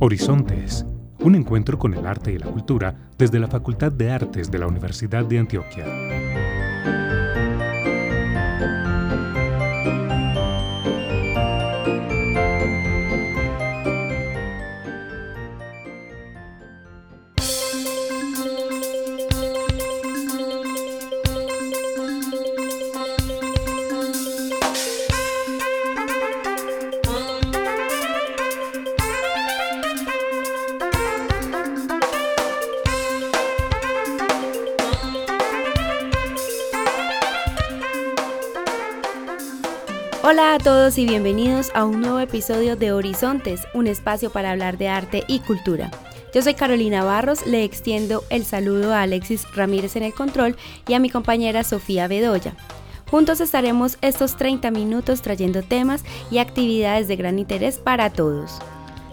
Horizontes, un encuentro con el arte y la cultura desde la Facultad de Artes de la Universidad de Antioquia. Hola a todos y bienvenidos a un nuevo episodio de Horizontes, un espacio para hablar de arte y cultura. Yo soy Carolina Barros, le extiendo el saludo a Alexis Ramírez en el control y a mi compañera Sofía Bedoya. Juntos estaremos estos 30 minutos trayendo temas y actividades de gran interés para todos.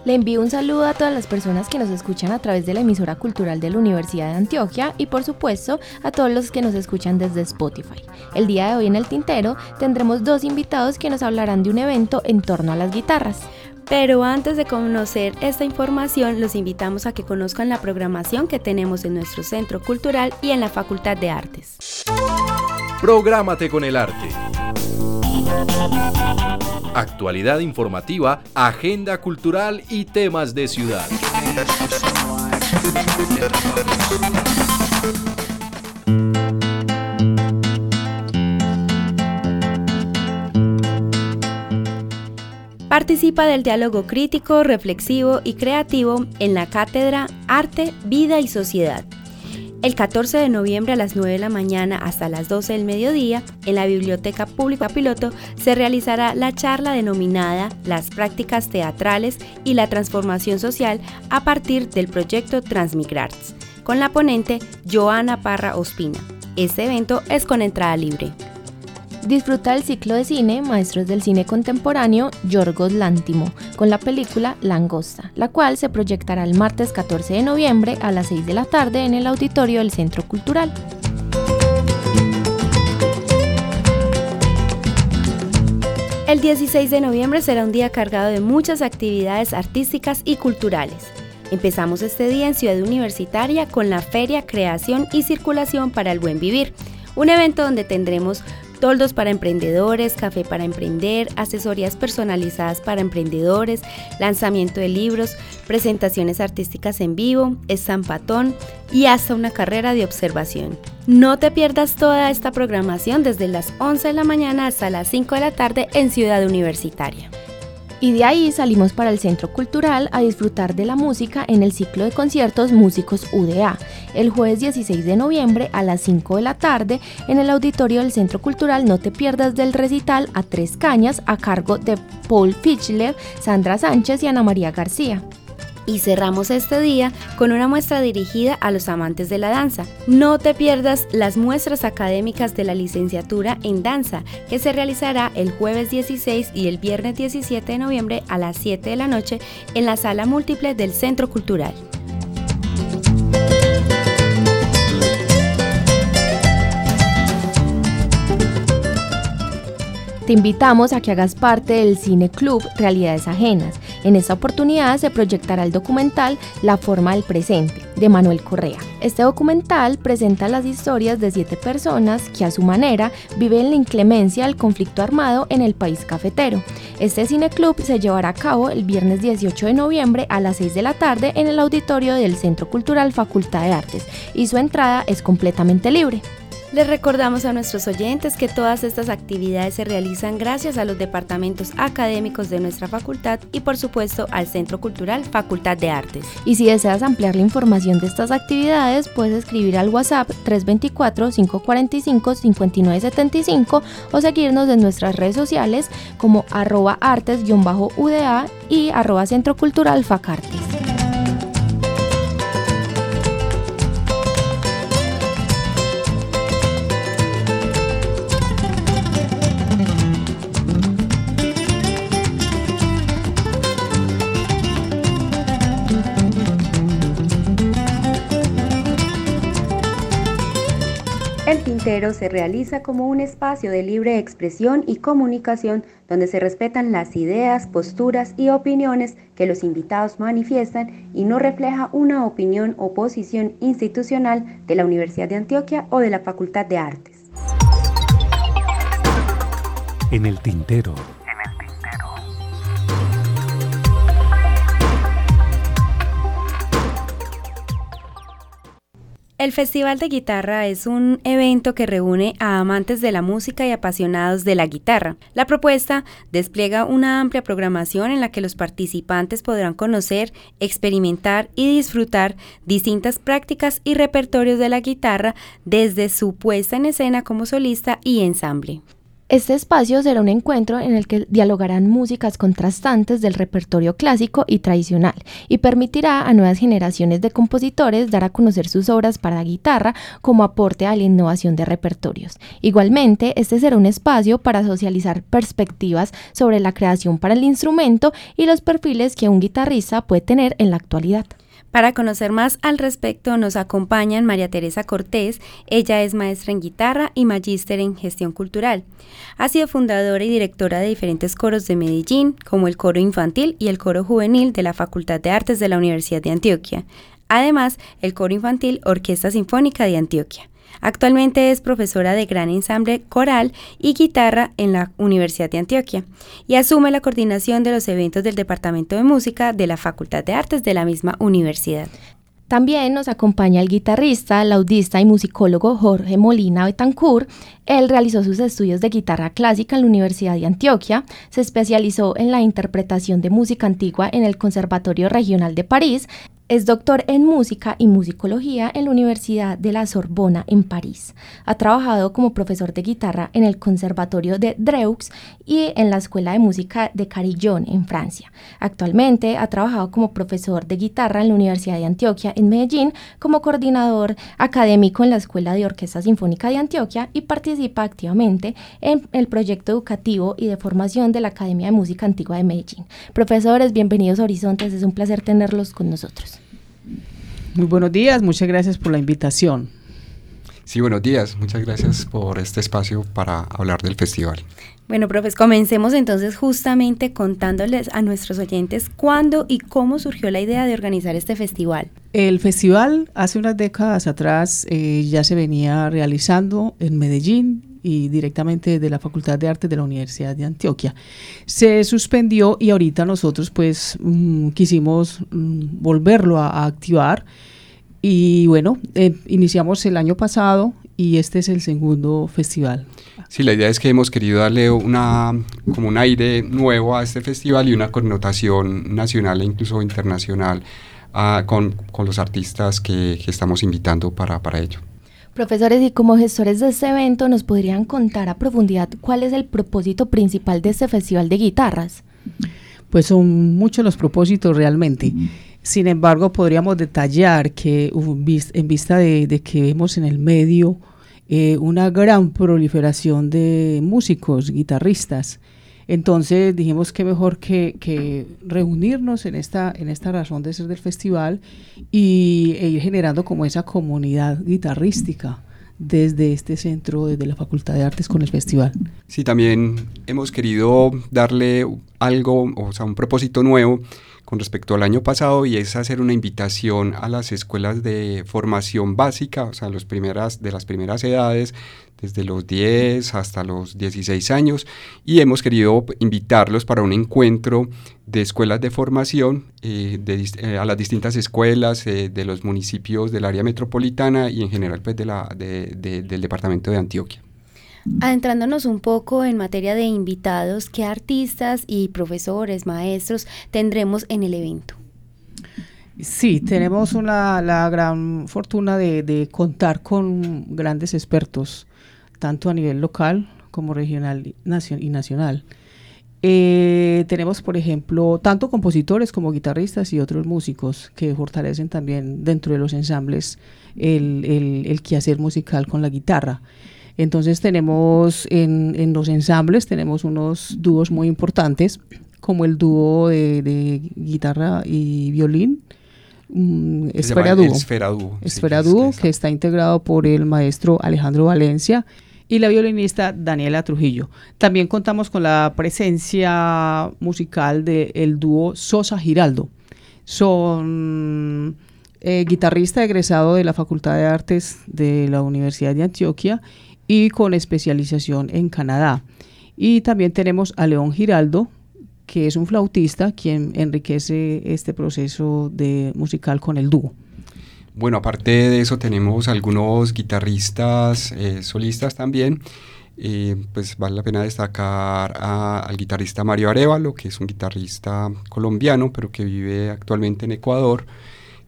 Le envío un saludo a todas las personas que nos escuchan a través de la emisora cultural de la Universidad de Antioquia y por supuesto a todos los que nos escuchan desde Spotify. El día de hoy en el Tintero tendremos dos invitados que nos hablarán de un evento en torno a las guitarras. Pero antes de conocer esta información, los invitamos a que conozcan la programación que tenemos en nuestro centro cultural y en la Facultad de Artes. Prográmate con el arte. Actualidad informativa, agenda cultural y temas de ciudad. Participa del diálogo crítico, reflexivo y creativo en la cátedra Arte, Vida y Sociedad el 14 de noviembre a las 9 de la mañana hasta las 12 del mediodía, en la Biblioteca Pública Piloto, se realizará la charla denominada Las prácticas teatrales y la transformación social a partir del proyecto Transmigrarts, con la ponente Joana Parra Ospina. Este evento es con entrada libre. Disfruta el ciclo de cine Maestros del Cine Contemporáneo Yorgos Lántimo con la película Langosta, la cual se proyectará el martes 14 de noviembre a las 6 de la tarde en el auditorio del Centro Cultural. El 16 de noviembre será un día cargado de muchas actividades artísticas y culturales. Empezamos este día en Ciudad Universitaria con la Feria Creación y Circulación para el Buen Vivir, un evento donde tendremos toldos para emprendedores, café para emprender, asesorías personalizadas para emprendedores, lanzamiento de libros, presentaciones artísticas en vivo, estampatón y hasta una carrera de observación. No te pierdas toda esta programación desde las 11 de la mañana hasta las 5 de la tarde en Ciudad Universitaria. Y de ahí salimos para el Centro Cultural a disfrutar de la música en el ciclo de conciertos Músicos UDA, el jueves 16 de noviembre a las 5 de la tarde en el auditorio del Centro Cultural. No te pierdas del recital a tres cañas a cargo de Paul Fischler, Sandra Sánchez y Ana María García. Y cerramos este día con una muestra dirigida a los amantes de la danza. No te pierdas las muestras académicas de la licenciatura en danza, que se realizará el jueves 16 y el viernes 17 de noviembre a las 7 de la noche en la sala múltiple del Centro Cultural. Te invitamos a que hagas parte del Cine Club Realidades Ajenas. En esta oportunidad se proyectará el documental La forma del presente, de Manuel Correa. Este documental presenta las historias de siete personas que a su manera viven la inclemencia del conflicto armado en el país cafetero. Este Cine Club se llevará a cabo el viernes 18 de noviembre a las 6 de la tarde en el auditorio del Centro Cultural Facultad de Artes y su entrada es completamente libre. Les recordamos a nuestros oyentes que todas estas actividades se realizan gracias a los departamentos académicos de nuestra facultad y por supuesto al Centro Cultural Facultad de Artes. Y si deseas ampliar la información de estas actividades, puedes escribir al WhatsApp 324-545-5975 o seguirnos en nuestras redes sociales como arroba artes-uda y arroba Centro Cultural Facartes. El Tintero se realiza como un espacio de libre expresión y comunicación donde se respetan las ideas, posturas y opiniones que los invitados manifiestan y no refleja una opinión o posición institucional de la Universidad de Antioquia o de la Facultad de Artes. En el Tintero El Festival de Guitarra es un evento que reúne a amantes de la música y apasionados de la guitarra. La propuesta despliega una amplia programación en la que los participantes podrán conocer, experimentar y disfrutar distintas prácticas y repertorios de la guitarra desde su puesta en escena como solista y ensamble. Este espacio será un encuentro en el que dialogarán músicas contrastantes del repertorio clásico y tradicional y permitirá a nuevas generaciones de compositores dar a conocer sus obras para guitarra como aporte a la innovación de repertorios. Igualmente, este será un espacio para socializar perspectivas sobre la creación para el instrumento y los perfiles que un guitarrista puede tener en la actualidad. Para conocer más al respecto nos acompañan María Teresa Cortés, ella es maestra en guitarra y magíster en gestión cultural. Ha sido fundadora y directora de diferentes coros de Medellín, como el coro infantil y el coro juvenil de la Facultad de Artes de la Universidad de Antioquia. Además, el coro infantil Orquesta Sinfónica de Antioquia. Actualmente es profesora de gran ensamble coral y guitarra en la Universidad de Antioquia y asume la coordinación de los eventos del Departamento de Música de la Facultad de Artes de la misma universidad. También nos acompaña el guitarrista, laudista y musicólogo Jorge Molina Betancourt. Él realizó sus estudios de guitarra clásica en la Universidad de Antioquia, se especializó en la interpretación de música antigua en el Conservatorio Regional de París, es doctor en música y musicología en la Universidad de la Sorbona en París. Ha trabajado como profesor de guitarra en el Conservatorio de Dreux y en la Escuela de Música de Carillon en Francia. Actualmente ha trabajado como profesor de guitarra en la Universidad de Antioquia en Medellín, como coordinador académico en la Escuela de Orquesta Sinfónica de Antioquia y participa activamente en el proyecto educativo y de formación de la Academia de Música Antigua de Medellín. Profesores, bienvenidos a Horizontes, es un placer tenerlos con nosotros. Muy buenos días, muchas gracias por la invitación. Sí, buenos días, muchas gracias por este espacio para hablar del festival. Bueno, profes, comencemos entonces justamente contándoles a nuestros oyentes cuándo y cómo surgió la idea de organizar este festival. El festival hace unas décadas atrás eh, ya se venía realizando en Medellín, y directamente de la Facultad de Arte de la Universidad de Antioquia. Se suspendió y ahorita nosotros pues mm, quisimos mm, volverlo a, activar y bueno, eh, iniciamos el año pasado y este es el segundo festival. Sí, la idea es que hemos querido darle una, como un aire nuevo a este festival y una connotación nacional e incluso internacional ah, con, con, los artistas que, que estamos invitando para, para ello. Profesores, y como gestores de este evento, ¿nos podrían contar a profundidad cuál es el propósito principal de este festival de guitarras? Pues son muchos los propósitos realmente. Sin embargo, podríamos detallar que en vista de, que vemos en el medio eh, una gran proliferación de músicos, guitarristas, entonces dijimos que mejor que, reunirnos en esta, en esta razón de ser del festival y, e ir generando como esa comunidad guitarrística desde este centro, desde la Facultad de Artes con el festival. Sí, también hemos querido darle algo, o sea, un propósito nuevo con respecto al año pasado y es hacer una invitación a las escuelas de formación básica, o sea, los primeras, de las primeras edades, desde los 10 hasta los 16 años, y hemos querido invitarlos para un encuentro de escuelas de formación eh, eh, a las distintas escuelas eh, de los municipios del área metropolitana y en general pues, de la, del departamento de Antioquia. Adentrándonos un poco en materia de invitados, ¿qué artistas y profesores, maestros tendremos en el evento? Sí, tenemos una, la gran fortuna de, contar con grandes expertos, tanto a nivel local como regional y nacional. Eh, tenemos, por ejemplo, tanto compositores como guitarristas y otros músicos que fortalecen también dentro de los ensambles el, el, el quehacer musical con la guitarra. Entonces tenemos en, los ensambles, tenemos unos dúos muy importantes, como el dúo de, guitarra y violín, mm, Esfera Dúo. Esfera Dúo. Esfera Dúo, que está integrado por el maestro Alejandro Valencia y la violinista Daniela Trujillo. También contamos con la presencia musical del dúo Sosa Giraldo. Son eh, guitarrista egresado de la Facultad de Artes de la Universidad de Antioquia y con especialización en Canadá. Y también tenemos a León Giraldo, que es un flautista quien enriquece este proceso de musical con el dúo. Bueno, aparte de eso tenemos algunos guitarristas eh, solistas también. Eh, pues vale la pena destacar al guitarrista Mario Arevalo, que es un guitarrista colombiano, pero que vive actualmente en Ecuador.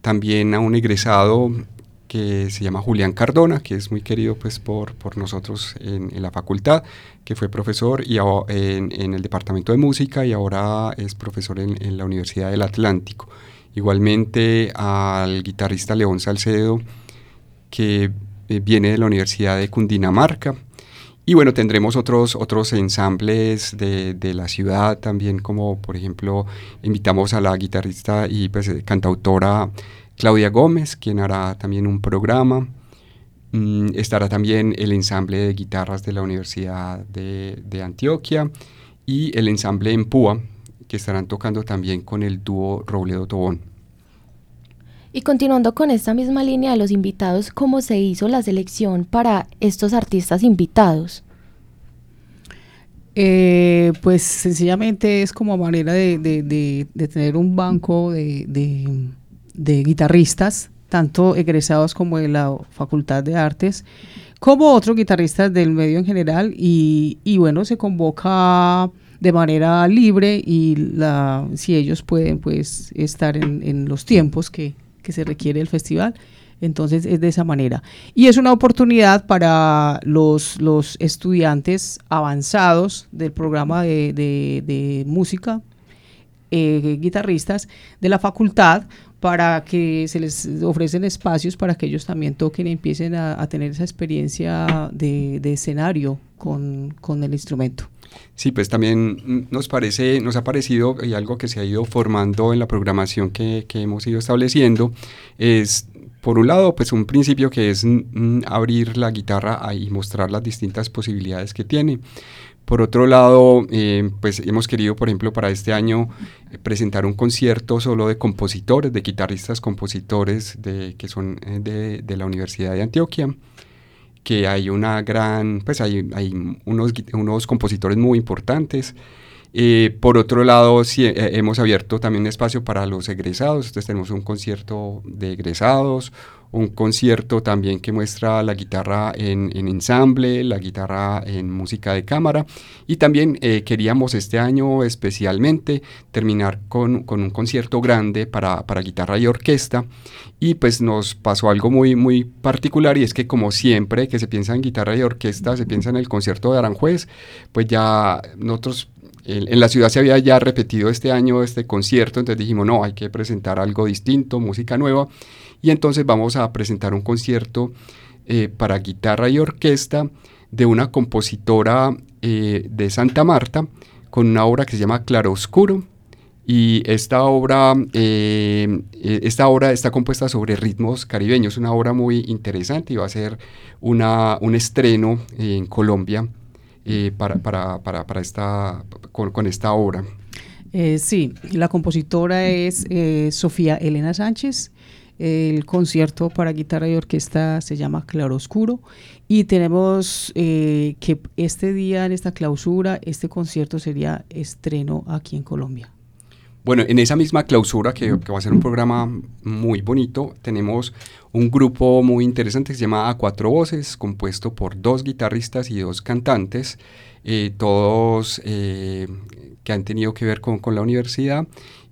También a un egresado que se llama Julián Cardona, que es muy querido pues, por, por nosotros en, la facultad, que fue profesor y en, en, el departamento de música y ahora es profesor en, en la Universidad del Atlántico. Igualmente al guitarrista León Salcedo, que eh, viene de la Universidad de Cundinamarca. Y bueno, tendremos otros, otros ensambles de, de, la ciudad también, como por ejemplo, invitamos a la guitarrista y pues, cantautora Claudia Gómez, quien hará también un programa. Mm, estará también el ensamble de guitarras de la Universidad de, de Antioquia y el ensamble en Púa, que estarán tocando también con el dúo Robledo Tobón. Y continuando con esta misma línea de los invitados, ¿cómo se hizo la selección para estos artistas invitados? Eh, pues sencillamente es como manera de, tener un banco de, guitarristas, tanto egresados como de la Facultad de Artes, como otros guitarristas del medio en general, y, bueno, se convoca de manera libre y la, si ellos pueden pues estar en, los tiempos que, se requiere el festival. Entonces es de esa manera. Y es una oportunidad para los, estudiantes avanzados del programa de, música, eh, guitarristas de la facultad, para que se les ofrecen espacios para que ellos también toquen y empiecen a, tener esa experiencia de, escenario con, con el instrumento. Sí, pues también nos parece, nos ha parecido, y algo que se ha ido formando en la programación que, que hemos ido estableciendo, es por un lado, pues un principio que es abrir la guitarra y mostrar las distintas posibilidades que tiene. Por otro lado, eh, pues hemos querido, por ejemplo, para este año eh, presentar un concierto solo de compositores, de guitarristas compositores que son eh, de, la Universidad de Antioquia que hay una gran, pues hay, unos, compositores muy importantes. Por otro lado, sí, hemos abierto también espacio para los egresados, entonces tenemos un concierto de egresados, un concierto también que muestra la guitarra en, ensamble, la guitarra en música de cámara. Y también eh, queríamos este año especialmente terminar con, un concierto grande para, guitarra y orquesta. Y pues nos pasó algo muy, muy particular y es que como siempre que se piensa en guitarra y orquesta, se piensa en el concierto de Aranjuez, pues ya nosotros en la ciudad se había ya repetido este año este concierto, entonces dijimos, no, hay que presentar algo distinto, música nueva, y entonces vamos a presentar un concierto eh, para guitarra y orquesta de una compositora eh, de Santa Marta con una obra que se llama Claroscuro. Y esta obra, eh, esta obra está compuesta sobre ritmos caribeños, una obra muy interesante y va a ser una, un estreno en Colombia para, para, para, para, esta, con esta obra. sí, la compositora es Sofía Elena Sánchez el concierto para guitarra y orquesta se llama Claroscuro y tenemos eh, que este día en esta clausura, este concierto sería estreno aquí en Colombia. Bueno, en esa misma clausura, que, va a ser un programa muy bonito, tenemos un grupo muy interesante que se llama A Cuatro Voces, compuesto por dos guitarristas y dos cantantes, eh, todos eh, que han tenido que ver con, con la universidad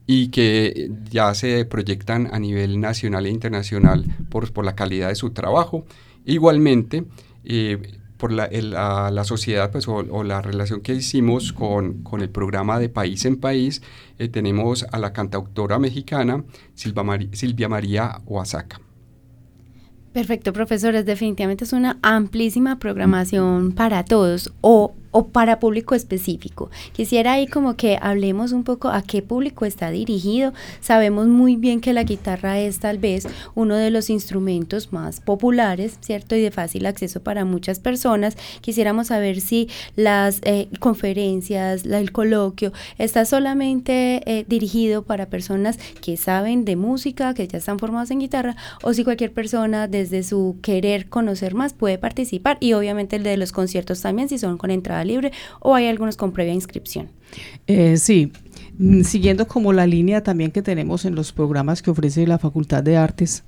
y que ya se proyectan a nivel nacional e internacional por, por la calidad de su trabajo. Igualmente, eh, por la, la, sociedad pues, o, la relación que hicimos con, con, el programa de País en País, eh, tenemos a la cantautora mexicana Silvia María Oaxaca. Perfecto, profesores. Definitivamente es una amplísima programación para todos. O o para público específico. Quisiera ahí como que hablemos un poco a qué público está dirigido. Sabemos muy bien que la guitarra es tal vez uno de los instrumentos más populares, ¿cierto? Y de fácil acceso para muchas personas. Quisiéramos saber si las eh, conferencias, el coloquio, está solamente eh, dirigido para personas que saben de música, que ya están formados en guitarra, o si cualquier persona desde su querer conocer más puede participar y obviamente el de los conciertos también, si son con entrada libre o hay algunos con previa inscripción. Eh, sí, mm, siguiendo como la línea también que tenemos en los programas que ofrece la Facultad de Artes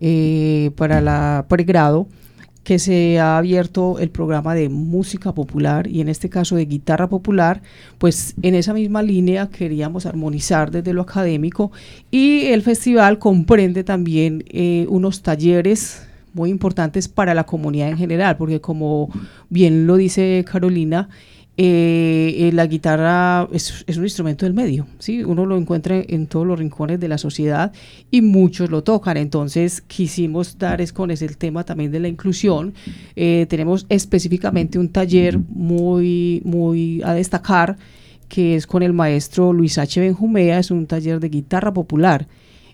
eh, para la pregrado, que se ha abierto el programa de música popular y en este caso de guitarra popular, pues en esa misma línea queríamos armonizar desde lo académico y el festival comprende también eh, unos talleres muy importantes para la comunidad en general, porque como bien lo dice Carolina, eh, eh, la guitarra es, un instrumento del medio, ¿sí? uno lo encuentra en todos los rincones de la sociedad y muchos lo tocan, entonces quisimos dar es con ese el tema también de la inclusión, eh, tenemos específicamente un taller muy, muy a destacar que es con el maestro Luis H. Benjumea, es un taller de guitarra popular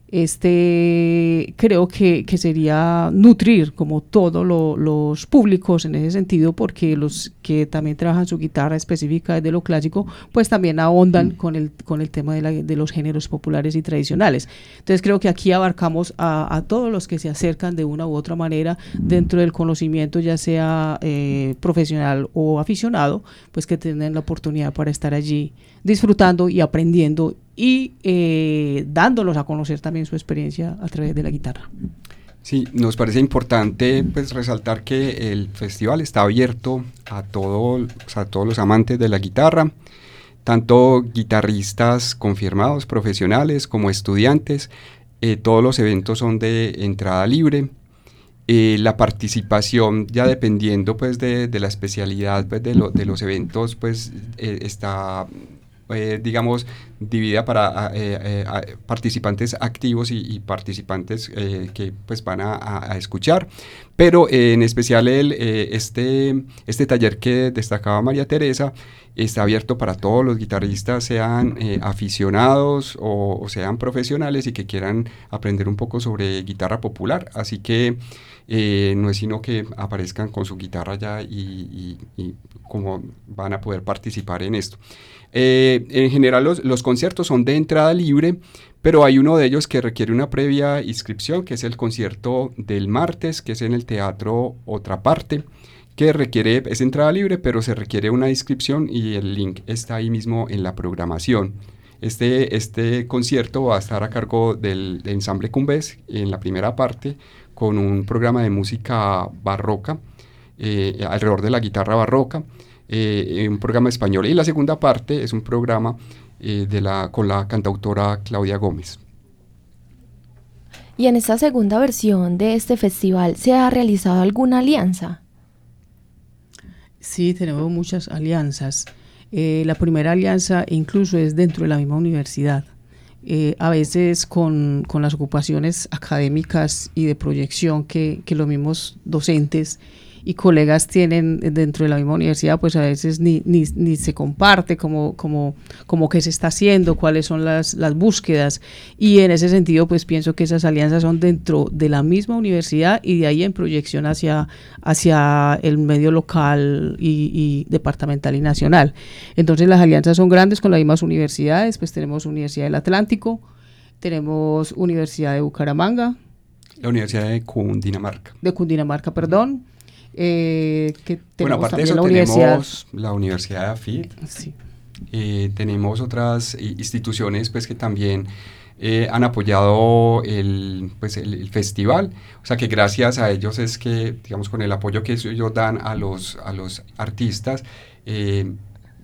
este creo que, sería nutrir como todos los públicos en ese sentido porque los que también trabajan su guitarra específica de lo clásico pues también ahondan mm. con el con el tema de, los géneros populares y tradicionales entonces creo que aquí abarcamos a, todos los que se acercan de una u otra manera dentro del conocimiento ya sea eh, profesional o aficionado pues que tienen la oportunidad para estar allí disfrutando y aprendiendo y eh, dándolos a conocer también su experiencia a través de la guitarra. Sí, nos parece importante pues resaltar que el festival está abierto a, todo, a todos los amantes de la guitarra, tanto guitarristas confirmados, profesionales, como estudiantes. Eh, todos los eventos son de entrada libre. Eh, la participación, ya dependiendo pues de, la especialidad pues, de, los eventos, pues está eh, digamos, dividida para eh, eh, participantes activos y, participantes que pues van a, escuchar. Pero en especial el, este, este taller que destacaba María Teresa está abierto para todos los guitarristas, sean aficionados o, sean profesionales y que quieran aprender un poco sobre guitarra popular. Así que no es sino que aparezcan con su guitarra ya y, y, cómo van a poder participar en esto. Eh, en general los, conciertos son de entrada libre, pero hay uno de ellos que requiere una previa inscripción, que es el concierto del martes, que es en el Teatro Otra Parte, que requiere, es entrada libre, pero se requiere una inscripción y el link está ahí mismo en la programación. Este, este concierto va a estar a cargo del, ensamble Cumbés en la primera parte, con un programa de música barroca, eh, alrededor de la guitarra barroca. Eh, un programa español. Y la segunda parte es un programa eh, de la, con la cantautora Claudia Gómez. ¿Y en esta segunda versión de este festival se ha realizado alguna alianza? Sí, tenemos muchas alianzas. Eh, la primera alianza incluso es dentro de la misma universidad. a veces con, con, las ocupaciones académicas y de proyección que, que los mismos docentes y colegas tienen dentro de la misma universidad, pues a veces ni, ni, ni se comparte como, como, como qué se está haciendo, cuáles son las, las búsquedas. Y en ese sentido, pues pienso que esas alianzas son dentro de la misma universidad y de ahí en proyección hacia, hacia el medio local y, y departamental y nacional. Entonces las alianzas son grandes con las mismas universidades, pues tenemos Universidad del Atlántico, tenemos Universidad de Bucaramanga, la Universidad de Cundinamarca. De Cundinamarca, perdón. Eh, que bueno, aparte de eso, la tenemos la Universidad de AFID. Sí. Eh, tenemos otras instituciones pues, que también eh, han apoyado el, pues, el, festival. O sea que gracias a ellos es que, digamos, con el apoyo que ellos dan a los, a los artistas,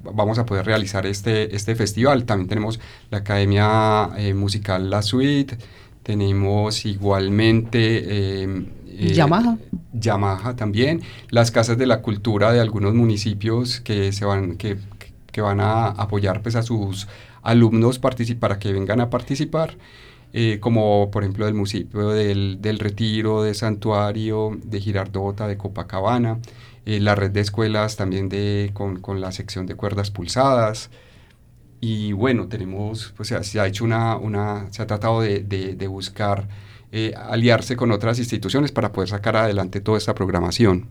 vamos a poder realizar este, este festival. También tenemos la Academia Musical La Suite, tenemos igualmente eh, Yamaha. Yamaha también, las casas de la cultura de algunos municipios que, se van, que, que van a apoyar pues, a sus alumnos para que vengan a participar. Eh, como por ejemplo del municipio del, del, Retiro, de Santuario, de Girardota, de Copacabana. eh, la red de escuelas también de, con, con, la sección de cuerdas pulsadas. Y bueno, tenemos, pues se ha hecho una, una se ha tratado de, de, de buscar eh, aliarse con otras instituciones para poder sacar adelante toda esta programación.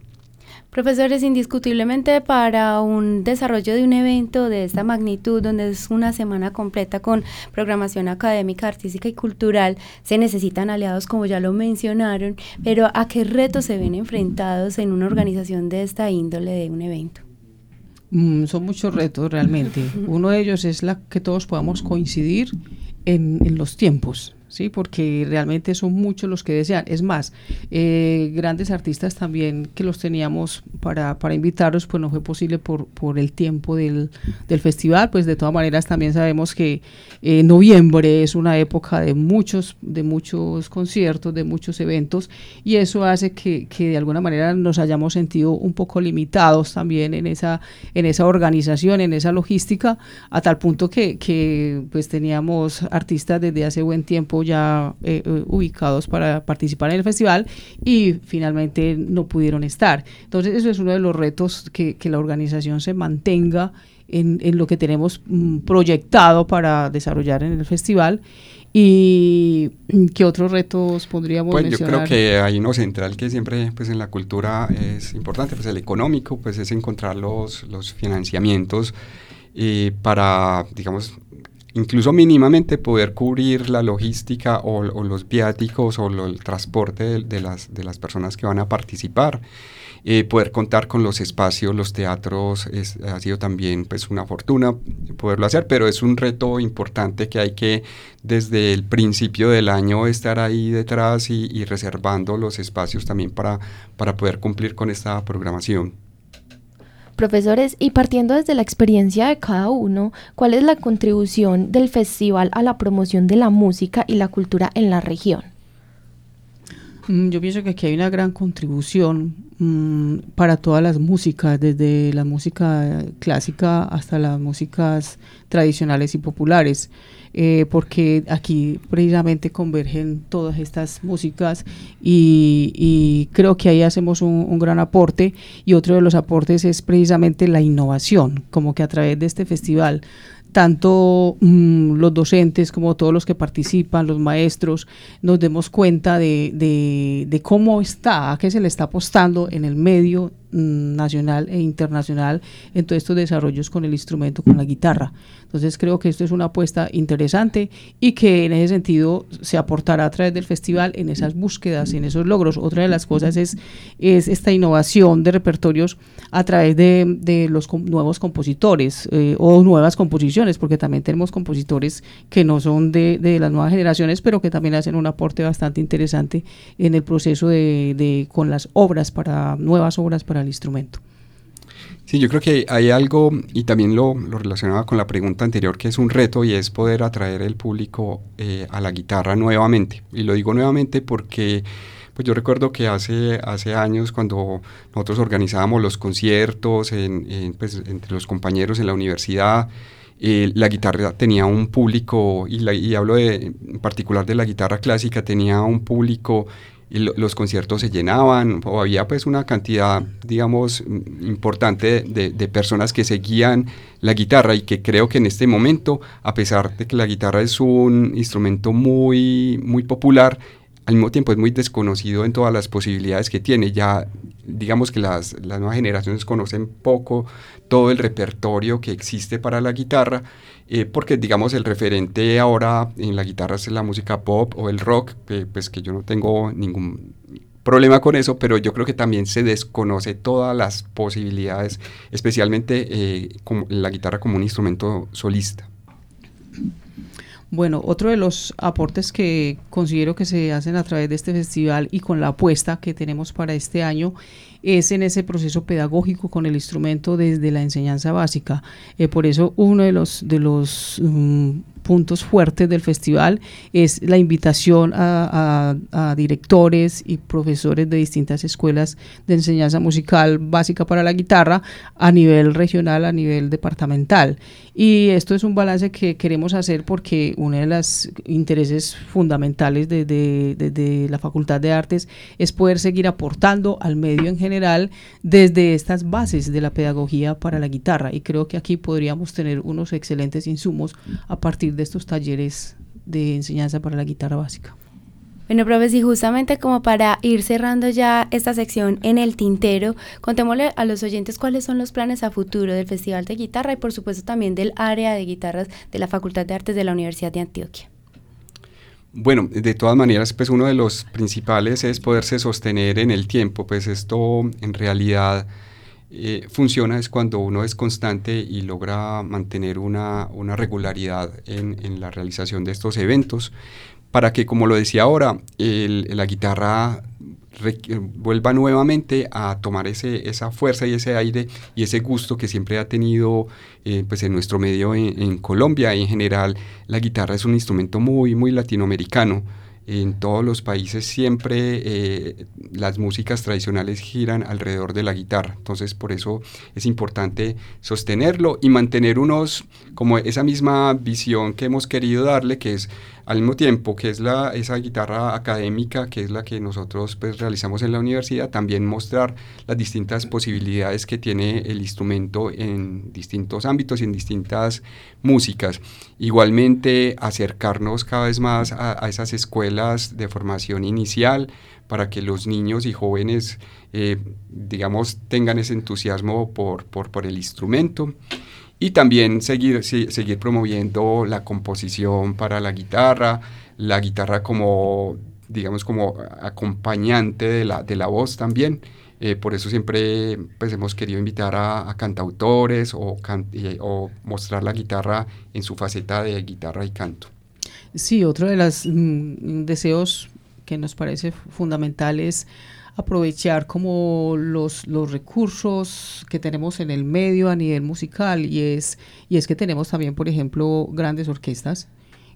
Profesores, indiscutiblemente para un desarrollo de un evento de esta magnitud, donde es una semana completa con programación académica, artística y cultural, se necesitan aliados, como ya lo mencionaron, pero ¿a qué retos se ven enfrentados en una organización de esta índole de un evento? Mm, son muchos retos realmente. Uno de ellos es la que todos podamos coincidir en, en los tiempos. ¿Sí? porque realmente son muchos los que desean. Es más, eh, grandes artistas también que los teníamos para, para invitarlos, pues no fue posible por, por el tiempo del, del festival, pues de todas maneras también sabemos que eh, noviembre es una época de muchos, de muchos conciertos, de muchos eventos, y eso hace que, que de alguna manera nos hayamos sentido un poco limitados también en esa, en esa organización, en esa logística, a tal punto que, que pues teníamos artistas desde hace buen tiempo ya eh, eh, ubicados para participar en el festival y finalmente no pudieron estar. Entonces eso es uno de los retos que, que la organización se mantenga en, en lo que tenemos mm, proyectado para desarrollar en el festival. ¿Y qué otros retos podríamos pues mencionar? Yo creo que hay uno central que siempre pues en la cultura es importante, pues el económico, pues es encontrar los, los financiamientos eh, para, digamos, incluso mínimamente poder cubrir la logística o, los viáticos o el transporte de, de, las, de las personas que van a participar. Eh, poder contar con los espacios, los teatros, es, ha sido también pues una fortuna poderlo hacer, pero es un reto importante que hay que desde el principio del año estar ahí detrás y, y reservando los espacios también para, para poder cumplir con esta programación. Profesores, y partiendo desde la experiencia de cada uno, ¿cuál es la contribución del festival a la promoción de la música y la cultura en la región? Mm, yo pienso que aquí hay una gran contribución mmm, para todas las músicas, desde la música clásica hasta las músicas tradicionales y populares, eh, porque aquí precisamente convergen todas estas músicas y, creo que ahí hacemos un, gran aporte y otro de los aportes es precisamente la innovación, como que a través de este festival tanto mmm, los docentes como todos los que participan, los maestros, nos demos cuenta de, de, de, cómo está, a qué se le está apostando en el medio nacional e internacional en todos estos desarrollos con el instrumento, con la guitarra. Entonces creo que esto es una apuesta interesante y que en ese sentido se aportará a través del festival en esas búsquedas, en esos logros. Otra de las cosas es, es esta innovación de repertorios a través de, de los nuevos compositores eh, o nuevas composiciones, porque también tenemos compositores que no son de, de, las nuevas generaciones, pero que también hacen un aporte bastante interesante en el proceso de, de con las obras para nuevas obras para el instrumento. Sí, yo creo que hay algo, y también lo, relacionaba con la pregunta anterior, que es un reto y es poder atraer el público eh, a la guitarra nuevamente. Y lo digo nuevamente porque pues yo recuerdo que hace, hace años cuando nosotros organizábamos los conciertos pues, entre los compañeros en la universidad, eh, la guitarra tenía un público, y, la, hablo de, en particular de la guitarra clásica, tenía un público y lo, los conciertos se llenaban o había pues una cantidad digamos importante de, de, personas que seguían la guitarra y que creo que en este momento a pesar de que la guitarra es un instrumento muy muy popular al mismo tiempo es muy desconocido en todas las posibilidades que tiene. Ya digamos que las, las nuevas generaciones conocen poco todo el repertorio que existe para la guitarra, eh, porque digamos el referente ahora en la guitarra es la música pop o el rock, eh, pues que yo no tengo ningún problema con eso, pero yo creo que también se desconoce todas las posibilidades, especialmente eh, como la guitarra como un instrumento solista. Bueno, otro de los aportes que considero que se hacen a través de este festival y con la apuesta que tenemos para este año es en ese proceso pedagógico con el instrumento desde la enseñanza básica. Eh, por eso uno de los, de los um, puntos fuertes del festival es la invitación a, directores y profesores de distintas escuelas de enseñanza musical básica para la guitarra a nivel regional, a nivel departamental. Y esto es un balance que queremos hacer porque uno de los intereses fundamentales de, de la Facultad de Artes es poder seguir aportando al medio en general desde estas bases de la pedagogía para la guitarra. Y creo que aquí podríamos tener unos excelentes insumos a partir de estos talleres de enseñanza para la guitarra básica. Bueno, profes, y justamente como para ir cerrando ya esta sección en el tintero, contémosle a los oyentes cuáles son los planes a futuro del Festival de Guitarra y por supuesto también del área de guitarras de la Facultad de Artes de la Universidad de Antioquia. Bueno, de todas maneras, pues uno de los principales es poderse sostener en el tiempo, pues esto en realidad eh, funciona es cuando uno es constante y logra mantener una, una regularidad en, en, la realización de estos eventos para que, como lo decía ahora, la guitarra vuelva nuevamente a tomar ese, esa fuerza y ese aire y ese gusto que siempre ha tenido eh, pues en nuestro medio en, en, Colombia. Y en general la guitarra es un instrumento muy muy latinoamericano en todos los países siempre eh, las músicas tradicionales giran alrededor de la guitarra. Entonces por eso es importante sostenerlo y mantener unos, como esa misma visión que hemos querido darle, que es al mismo tiempo que es la, esa guitarra académica, que es la que nosotros pues, realizamos en la universidad, también mostrar las distintas posibilidades que tiene el instrumento en distintos ámbitos y en distintas músicas. Igualmente, acercarnos cada vez más a, esas escuelas de formación inicial para que los niños y jóvenes, eh, digamos, tengan ese entusiasmo por, por, por el instrumento y también seguir, seguir promoviendo la composición para la guitarra, la guitarra como, digamos, como acompañante de la, de la voz también. Eh, por eso siempre pues, hemos querido invitar a, cantautores o, o, mostrar la guitarra en su faceta de guitarra y canto. Sí, otro de los mm, deseos que nos parece fundamental es aprovechar como los, los recursos que tenemos en el medio a nivel musical y es, y es que tenemos también, por ejemplo, grandes orquestas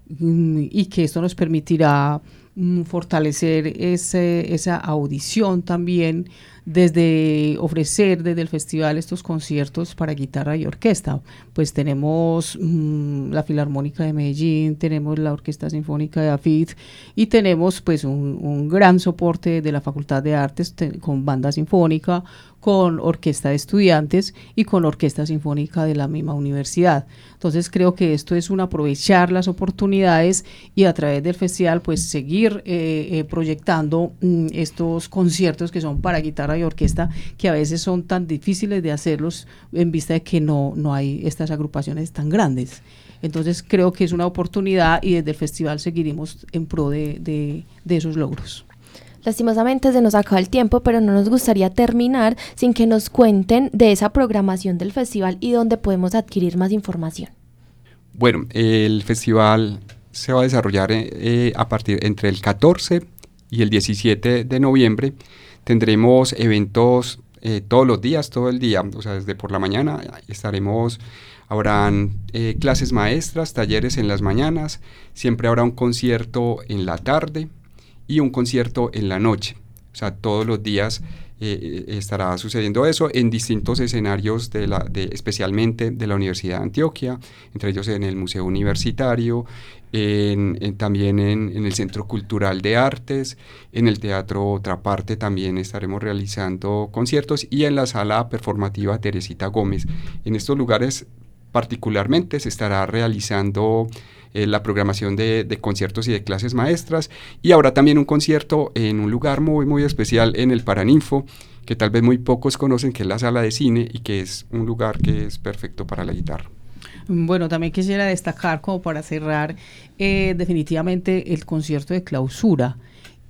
y que esto nos permitirá mm, fortalecer ese, esa audición también desde ofrecer desde el festival estos conciertos para guitarra y orquesta. Pues tenemos mm, la Filarmónica de Medellín, tenemos la Orquesta Sinfónica de AFIT y tenemos pues un, un gran soporte de la Facultad de Artes con banda sinfónica, con orquesta de estudiantes y con orquesta sinfónica de la misma universidad. Entonces creo que esto es un aprovechar las oportunidades y a través del festival pues seguir eh, eh, proyectando mm, estos conciertos que son para guitarra y orquesta que a veces son tan difíciles de hacerlos en vista de que no, no hay estas agrupaciones tan grandes. Entonces creo que es una oportunidad y desde el festival seguiremos en pro de, de esos logros. Lastimosamente se nos acaba el tiempo, pero no nos gustaría terminar sin que nos cuenten de esa programación del festival y dónde podemos adquirir más información. Bueno, el festival se va a desarrollar eh, eh, a partir entre el 14 y el 17 de noviembre. Tendremos eventos eh, todos los días, todo el día, o sea, desde por la mañana estaremos, habrán clases maestras, talleres en las mañanas, siempre habrá un concierto en la tarde, y un concierto en la noche. O sea, todos los días eh, eh, estará sucediendo eso en distintos escenarios, de la, de, especialmente de la Universidad de Antioquia, entre ellos en el Museo Universitario, en, también en, en, el Centro Cultural de Artes, en el Teatro Otra Parte también estaremos realizando conciertos y en la Sala Performativa Teresita Gómez. En estos lugares particularmente se estará realizando eh, la programación de, conciertos y de clases maestras. Y ahora también un concierto en un lugar muy, muy especial en el Paraninfo, que tal vez muy pocos conocen, que es la sala de cine y que es un lugar que es perfecto para la guitarra. Bueno, también quisiera destacar, como para cerrar, eh, definitivamente el concierto de clausura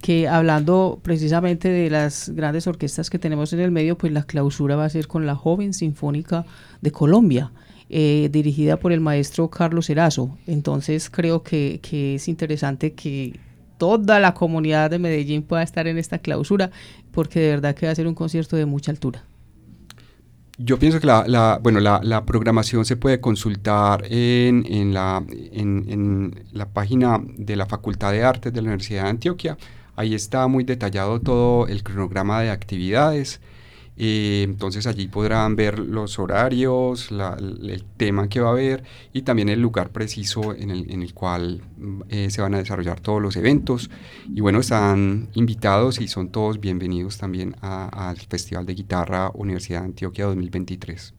que hablando precisamente de las grandes orquestas que tenemos en el medio, pues la clausura va a ser con la Joven Sinfónica de Colombia. Eh, dirigida por el maestro Carlos Erazo. Entonces creo que, que es interesante que toda la comunidad de Medellín pueda estar en esta clausura, porque de verdad que va a ser un concierto de mucha altura. yo pienso que la, bueno, la, programación se puede consultar en, en, la, en, la página de la Facultad de Artes de la Universidad de Antioquia. Ahí está muy detallado todo el cronograma de actividades. Entonces allí podrán ver los horarios, el tema que va a haber y también el lugar preciso en el, en el cual eh, se van a desarrollar todos los eventos. Y bueno, están invitados y son todos bienvenidos también al Festival de Guitarra Universidad de Antioquia 2023.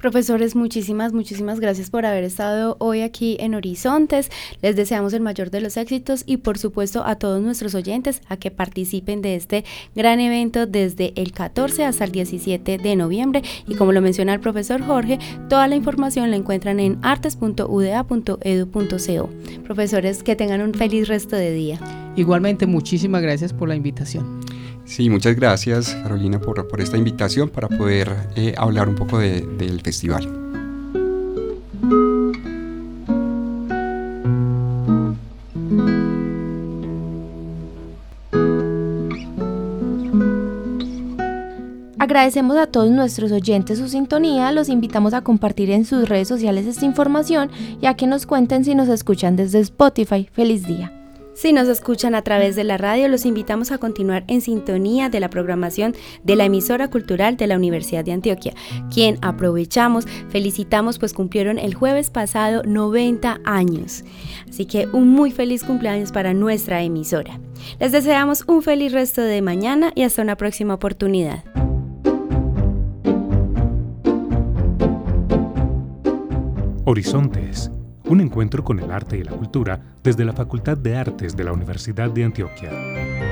Profesores, muchísimas, muchísimas gracias por haber estado hoy aquí en Horizontes. Les deseamos el mayor de los éxitos y por supuesto a todos nuestros oyentes a que participen de este gran evento desde el 14 hasta el 17 de noviembre. Y como lo menciona el profesor Jorge, toda la información la encuentran en artes.uda.edu.co. Profesores, que tengan un feliz resto de día. Igualmente, muchísimas gracias por la invitación. Sí, muchas gracias Carolina por, por esta invitación para poder eh, hablar un poco del festival. Agradecemos a todos nuestros oyentes su sintonía, los invitamos a compartir en sus redes sociales esta información y a que nos cuenten si nos escuchan desde Spotify. Feliz día. Si nos escuchan a través de la radio, los invitamos a continuar en sintonía de la programación de la emisora cultural de la Universidad de Antioquia, quien aprovechamos, felicitamos, pues cumplieron el jueves pasado 90 años. Así que un muy feliz cumpleaños para nuestra emisora. Les deseamos un feliz resto de mañana y hasta una próxima oportunidad. Horizontes un encuentro con el arte y la cultura desde la Facultad de Artes de la Universidad de Antioquia.